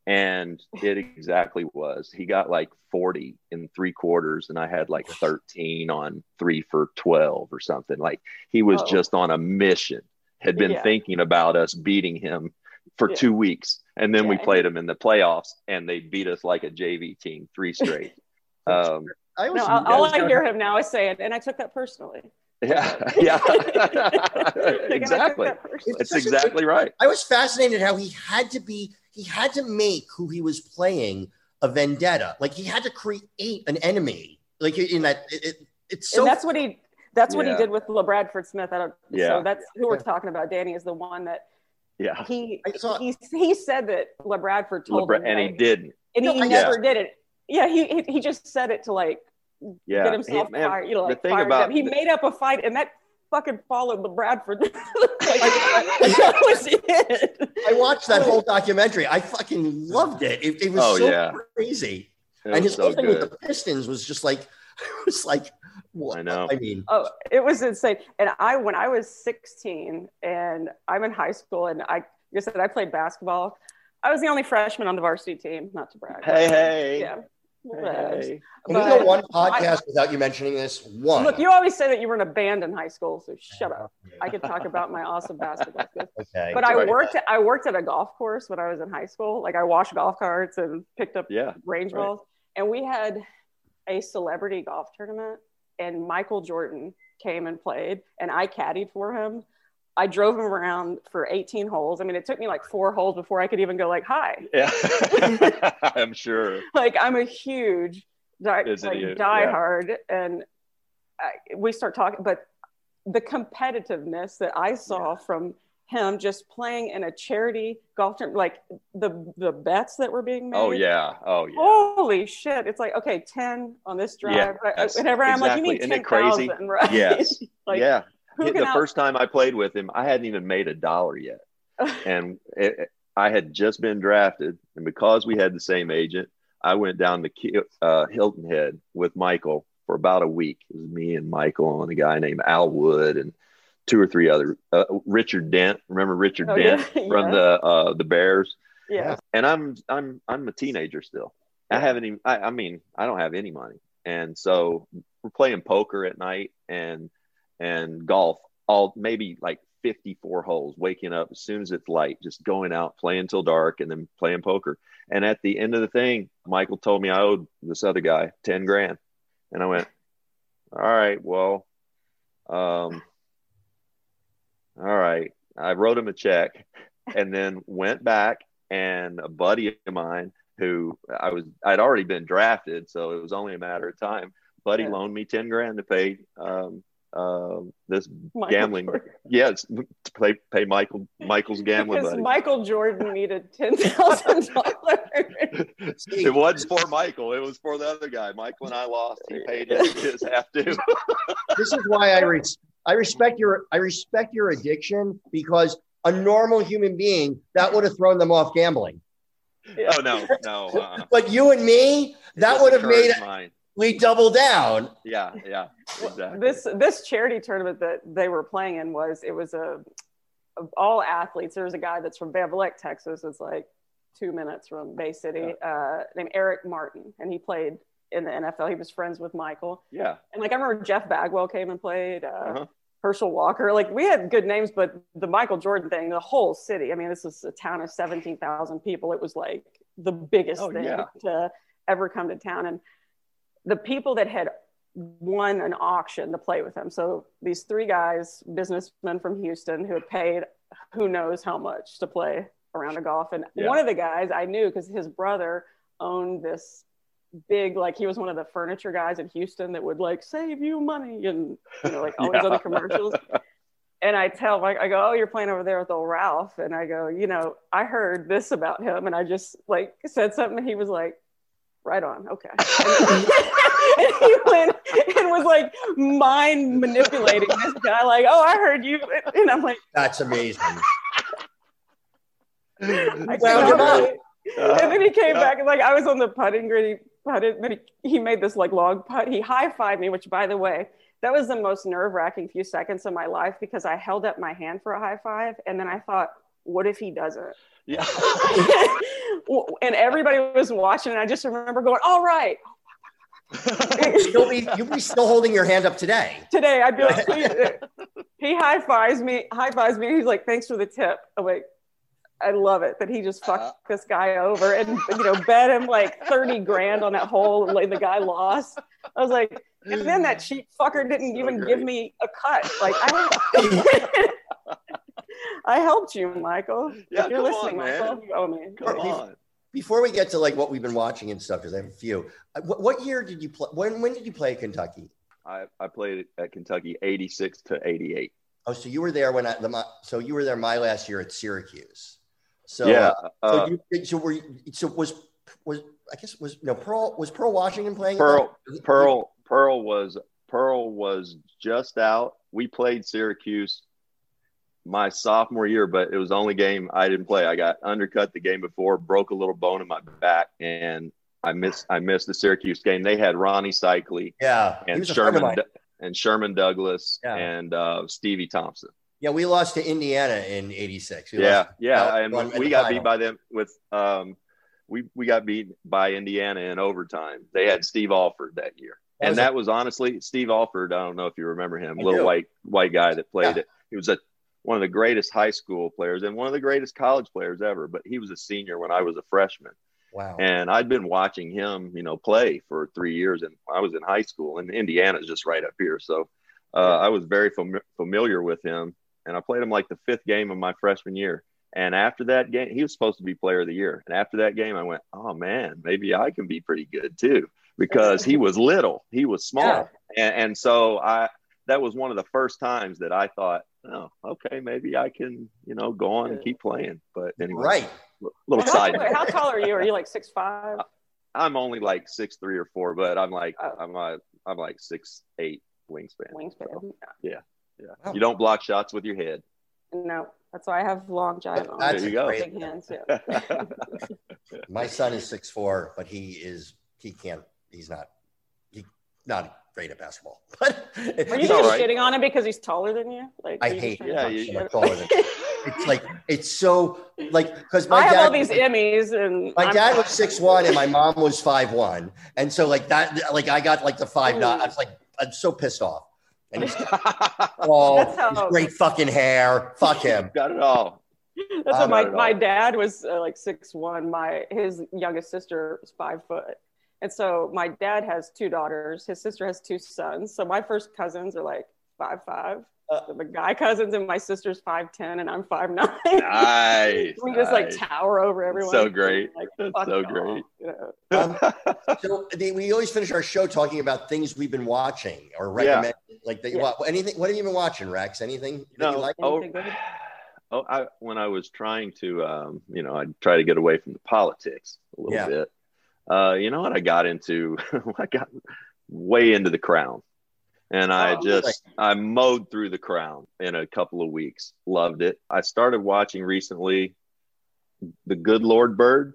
and it exactly was. He got like 40 in three quarters, and I had like 13 on three for 12 or something. Like he was oh. just on a mission, had been yeah. thinking about us beating him for yeah. two weeks. And then yeah. we played him in the playoffs, and they beat us like a JV team, three straight. um, I was, no, all I hear him now is saying, and I took that personally. Yeah, yeah, exactly. That's exactly right. I was fascinated how he had to be he had to make who he was playing a vendetta. Like he had to create an enemy. Like in that, it, it, it's so. And that's what he. That's what yeah. he did with LaBradford Smith. I don't. Yeah. So that's who we're talking about. Danny is the one that. Yeah. He saw, he he said that LaBradford told LeBra- him, and like, he didn't. And he, he never did it. Yeah, he he just said it to like yeah, get himself he, fired. You know, like the thing about He the, made up a fight, and that fucking followed the Bradford. like, that was it. I watched that oh. whole documentary. I fucking loved it. It, it was oh, so yeah. crazy. It and his so whole thing good. with the Pistons was just like, it was like, what? I know. I mean, oh, it was insane. And I, when I was 16 and I'm in high school and I, like I said, I played basketball. I was the only freshman on the varsity team, not to brag. Hey, hey. Yeah. Hey. Can we go one podcast I, without you mentioning this? One. Look, you always say that you were in a band in high school, so shut up. I could talk about my awesome basketball skills. Okay. But I worked at, I worked at a golf course when I was in high school. Like I washed golf carts and picked up yeah, range balls. And we had a celebrity golf tournament and Michael Jordan came and played and I caddied for him I drove him around for 18 holes. I mean, it took me like four holes before I could even go like, hi. Yeah, I'm sure. like I'm a huge die, like, diehard yeah. and I, we start talking, but the competitiveness that I saw yeah. from him just playing in a charity golf tournament, like the the bets that were being oh, made. Oh yeah, oh yeah. Holy shit! It's like okay, ten on this drive. Yeah, Whenever I'm like, you need ten thousand, right? Yes. like, yeah the out- first time I played with him, I hadn't even made a dollar yet, and it, I had just been drafted. And because we had the same agent, I went down to uh, Hilton Head with Michael for about a week. It was me and Michael and a guy named Al Wood and two or three other uh, Richard Dent. Remember Richard oh, Dent yeah. from yeah. the uh, the Bears? Yeah. And I'm I'm I'm a teenager still. I haven't even. I, I mean, I don't have any money, and so we're playing poker at night and and golf all maybe like 54 holes, waking up as soon as it's light, just going out, playing till dark, and then playing poker. And at the end of the thing, Michael told me I owed this other guy 10 grand. And I went, all right, well, um, all right. I wrote him a check and then went back and a buddy of mine who I was, I'd already been drafted. So it was only a matter of time. Buddy yeah. loaned me 10 grand to pay, um, uh, this Michael gambling. Jordan. Yes, to pay, pay Michael Michael's gambling because money. Michael Jordan needed ten thousand dollars. it wasn't for Michael; it was for the other guy. Michael and I lost. He paid his, his half due. this is why I re- I respect your I respect your addiction because a normal human being that would have thrown them off gambling. Yeah. Oh no, no. Uh-uh. but you and me, that would have made mine we double down. Yeah, yeah, exactly. This this charity tournament that they were playing in was it was a, a all athletes. There was a guy that's from Van Texas. It's like two minutes from Bay City, yeah. uh, named Eric Martin, and he played in the NFL. He was friends with Michael. Yeah, and like I remember Jeff Bagwell came and played. Uh, uh-huh. Herschel Walker, like we had good names, but the Michael Jordan thing, the whole city. I mean, this is a town of seventeen thousand people. It was like the biggest oh, thing yeah. to ever come to town, and the people that had won an auction to play with him. So these three guys, businessmen from Houston, who had paid who knows how much to play around a golf. And yeah. one of the guys I knew because his brother owned this big, like he was one of the furniture guys in Houston that would like save you money and you know like all yeah. these other commercials. and I tell Mike, I go, "Oh, you're playing over there with old Ralph," and I go, "You know, I heard this about him," and I just like said something, and he was like, right on. Okay. and he went and was like mind manipulating this guy, like, oh, I heard you. And I'm like, that's amazing. well, and then he came back and like I was on the putting green. He putted, then he, he made this like long putt. He high fived me, which by the way, that was the most nerve wracking few seconds of my life because I held up my hand for a high five, and then I thought, what if he doesn't? Yeah. and everybody was watching, and I just remember going, all right. you'll be you'll be still holding your hand up today. Today, I'd be like, he high fives me, high fives me. He's like, thanks for the tip. I'm like, I love it that he just fucked uh, this guy over and you know bet him like 30 grand on that hole and like, the guy lost. I was like, and then that cheap fucker didn't so even great. give me a cut. Like I I helped you, Michael. Yeah, if you're listening, on, Michael, you owe me. Come on. Before we get to like what we've been watching and stuff, because I have a few. Uh, what, what, year did you play? When when did you play Kentucky? I, I played at Kentucky 86 to 88. Oh, so you were there when I the so you were there my last year at Syracuse. So yeah, uh, so, you, so were you, so was was I guess was no Pearl was Pearl Washington playing Pearl Pearl Pearl was Pearl was just out. We played Syracuse my sophomore year, but it was the only game I didn't play. I got undercut the game before, broke a little bone in my back, and I missed I missed the Syracuse game. They had Rony Seikaly, yeah, and Sherman and Sherman Douglas yeah. and uh, Stevie Thompson. Yeah, we lost to Indiana in '86. Yeah, yeah, and we got final. beat by them with um, we we got beat by Indiana in overtime. They had Steve Alford that year, that and that a- was honestly Steve Alford. I don't know if you remember him, I little do. white white guy that played yeah. it. He was a one of the greatest high school players and one of the greatest college players ever. But he was a senior when I was a freshman. Wow. And I'd been watching him, you know, play for three years, and I was in high school, and Indiana's just right up here. So uh, I was very fam- familiar with him and I played him like the fifth game of my freshman year. And after that game, he was supposed to be player of the year. And after that game, I went, oh man, maybe I can be pretty good too, because he was little, he was small. Yeah. And, and so I, that was one of the first times that I thought, oh, okay, maybe I can, you know, go on and keep playing. But anyway, right. Little how, side. How tall are you? Are you like six five? I'm only like six three or four, but I'm like oh. I'm like I'm like six eight wingspan. Wingspan. So, yeah. Yeah. Wow. You don't block shots with your head. No, that's why I have long giant arms. There you go. Big hands. Yeah. My son is six four, but he is he can't. He's not. He not great at basketball. But are you just right. shitting on him because he's taller than you? Like I hate. Yeah, you, taller than. it's like it's so like because my I have dad, all these Emmys and my I'm dad was six one and my mom was five one, and so like that like I got like the five. Not, I was like I'm so pissed off and he's all his great fucking hair. Fuck him. Got it all. That's what my, my dad was uh, like six one. My his youngest sister is five foot, and so my dad has two daughters. His sister has two sons. So my first cousins are like five five. Uh, the guy cousins and my sister's five ten and I'm five nine. Nice. we just nice. like tower over everyone. So great. Like, That's so great. You know? um, so the, we always finish our show talking about things we've been watching or recommend. Yeah. Like the, yeah. what, anything? What have you been watching, Rex? Anything? No. Like? Oh, oh, I when I was trying to, um, you know, I try to get away from the politics a little yeah. bit. Uh, you know what? I got into. I got way into the Crown and I oh, just I mowed through the crown in a couple of weeks. Loved it. I started watching recently The Good Lord Bird.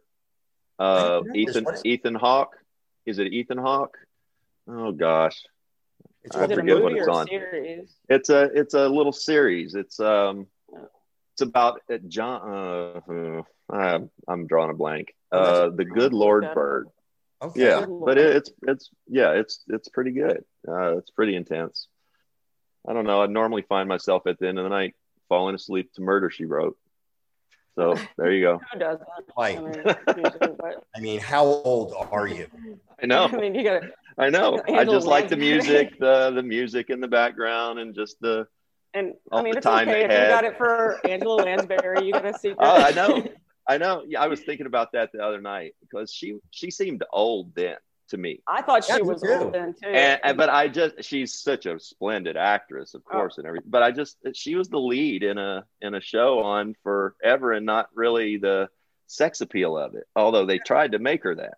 Uh, Ethan Ethan Hawke. Is it Ethan Hawke? Oh gosh. It's I forget what it's on. Series? It's a it's a little series. It's um it's about uh, John uh, uh, I'm drawing a blank. Uh, the Good Lord Bird. Okay. Yeah, but it, it's it's yeah, it's it's pretty good. Uh, it's pretty intense. I don't know. I normally find myself at the end of the night falling asleep to Murder She Wrote. So there you go. Who does I mean, I mean, how old are you? I know. I mean, you got. I know. I just like the music, the the music in the background, and just the. And I mean, it's okay if you got it for Angela Lansbury. You got to see. Oh, I know. I know. Yeah, I was thinking about that the other night because she she seemed old then to me. I thought she yeah, was old then too. And, and, but I just she's such a splendid actress, of oh. course, oh. and everything. But I just she was the lead in a in a show on forever, and not really the sex appeal of it. Although they tried to make her that.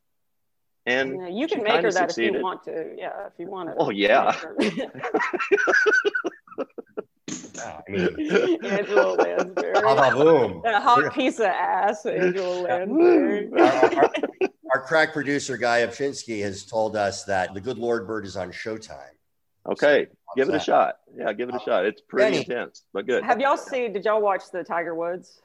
and yeah, you can make her that succeeded. if you want to. Yeah, if you want to. Oh yeah. I mean, Angela Lansbury. boom. That hot piece of ass, Angela Lansbury. our, our, our, crack producer, Guy Obshinsky, has told us that The Good Lord Bird is on Showtime. Okay, so, give it that? a shot. Yeah, give it a shot. It's pretty Benny. intense, but good. Have y'all seen, did y'all watch the Tiger Woods?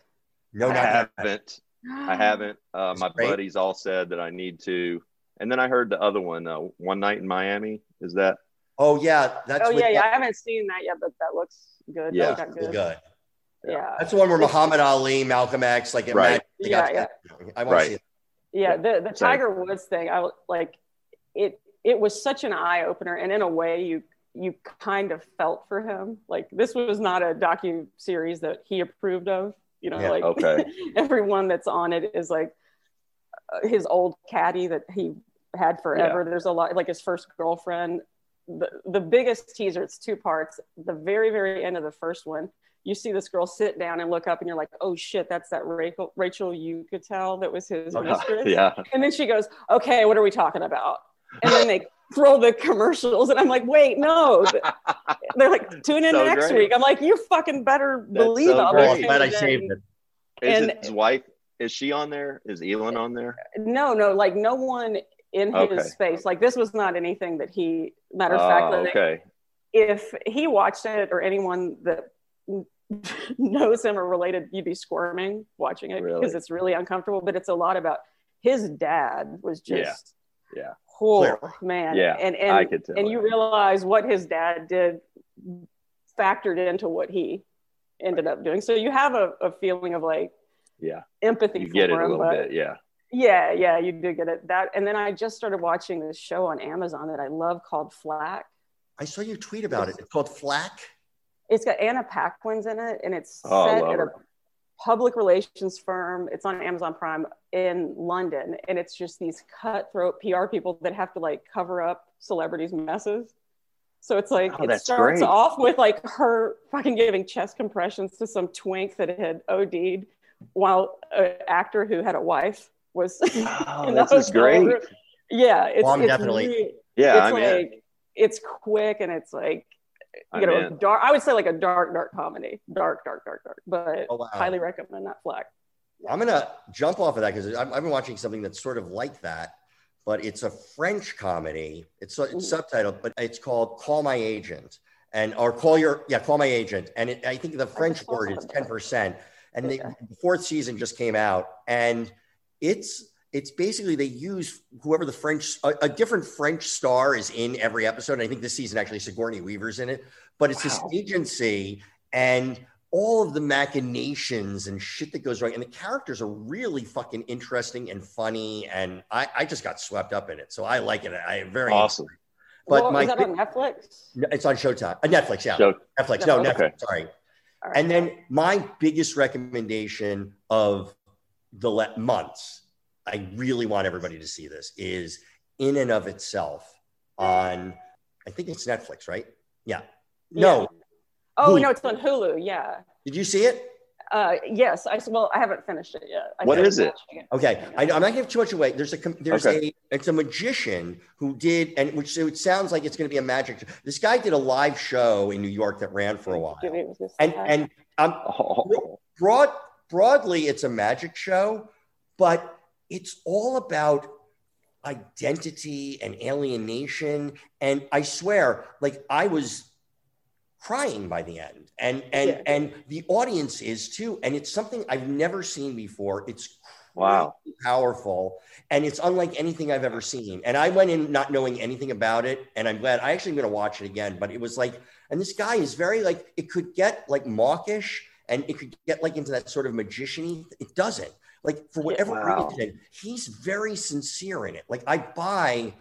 No, I haven't. I haven't. Uh, my great. buddies all said that I need to. And then I heard the other one, uh, One Night in Miami. Is that? Oh yeah, that's. Oh yeah, yeah. I haven't seen that yet, but that looks good. Yeah, good. good. Yeah, that's the one where Muhammad Ali, Malcolm X, like right. yeah, yeah. I want right. to see it. Yeah, the the Tiger Woods thing, I like it. It was such an eye opener, and in a way, you you kind of felt for him. Like this was not a docu series that he approved of. You know, yeah, like okay. everyone that's on it is like uh, his old caddy that he had forever. Yeah. There's a lot like his first girlfriend. The, the biggest teaser, it's two parts. The very, very end of the first one, you see this girl sit down and look up and you're like, oh shit, that's that Rachel, Rachel you could tell that was his mistress. yeah. And then she goes, okay, what are we talking about? And then they throw the commercials and I'm like, wait, no. They're like, tune in so next great. week. I'm like, you fucking better believe so I'll well, glad I saved it. Is and, his wife, is she on there? Is Elin on there? No, no, like no one in okay. his space. Like this was not anything that he matter of uh, fact, like, okay. if he watched it or anyone that knows him or related, you'd be squirming watching it really? because it's really uncomfortable. But it's a lot about his dad was just yeah. yeah poor man. Yeah, and and I could tell and you realize what his dad did factored into what he ended up doing. So you have a, a feeling of like yeah empathy you get it a little bit yeah yeah yeah you do get it that and then I just started watching this show on Amazon that I love called Flack. I saw you tweet about it. It's called Flack. It's got Anna Paquin's in it, and it's oh, set at a public relations firm. It's on Amazon Prime in London. And it's just these cutthroat PR people that have to like cover up celebrities' messes. So it's like oh, it starts great. off with like her fucking giving chest compressions to some twink that had OD'd while an actor who had a wife was oh, in the this is great. Room. Yeah, it's, well, it's definitely really, yeah. It's I mean, like it's quick and it's like you know, dark. I would say like a dark, dark comedy, dark, dark, dark, dark. But oh, wow. highly recommend that Flack. I'm gonna jump off of that because I've, I've, been watching something that's sort of like that, but it's a French comedy. It's, it's mm-hmm. subtitled, but it's called "Call My Agent" and or "Call Your Yeah, Call My Agent." And it, I think the French word is ten percent. And okay. the fourth season just came out, and it's it's basically they use whoever the French, a, a, different French star is in every episode. And I think this season actually Sigourney Weaver's in it, but it's wow. this agency and all of the machinations and shit that goes right. And the characters are really fucking interesting and funny. And I, I just got swept up in it. So I like it. I very awesome. But well, my, is that on Netflix? It's on Showtime. Uh, Netflix, yeah. Show. Netflix. No, Netflix. Okay. Sorry. Right. And then my biggest recommendation of the le- months I really want everybody to see this is in and of itself on I think it's Netflix, right? Yeah. No. Yeah. Oh Hulu. no, it's on Hulu. Yeah. Did you see it? Uh, yes, I well, I haven't finished it yet. I what is it? it? Okay, I, am not giving too much away. There's a there's okay. a it's a magician who did and which it sounds like it's going to be a magic. This guy did a live show in New York that ran for a while, and and um, oh. Broad broadly it's a magic show, but it's all about identity and alienation. And I swear, like I was crying by the end. And and yeah. and the audience is too. And it's something i've never seen before. It's wow. powerful. And it's unlike anything i've ever seen. And i went in not knowing anything about it. And i'm glad i actually am going to watch it again. But it was like and this guy is very like it could get like mawkish and it could get like into that sort of magician it doesn't like for whatever wow. reason, he's very sincere in it. Like I buy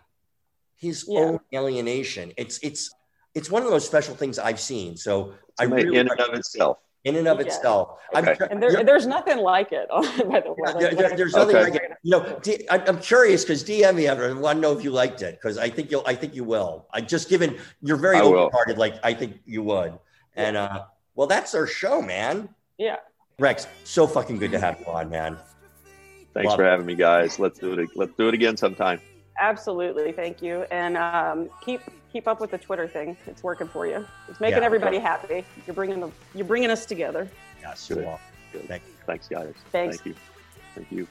his yeah. own alienation. It's it's it's one of those special things I've seen. So I really in and of itself. In and of yeah. itself, okay. and there, there's nothing like it. by the way, like, there, there's nothing okay. like it. You know, D, I, I'm curious because DM me ever. I want to know if you liked it because I think you'll. I think you will. I just given you're very open-hearted. Like I think you would. And uh, well, that's our show, man. Yeah. Rex, so fucking good to have you on, man. Thanks Love for it. having me, guys. Let's do it. Let's do it again sometime. Absolutely, thank you, and um, keep keep up with the Twitter thing. It's working for you. It's making yeah, everybody okay. happy. You're bringing the you're bringing us together. Yes, Good. Good. Thank Thanks, guys. Thanks. Thank you. Thank you.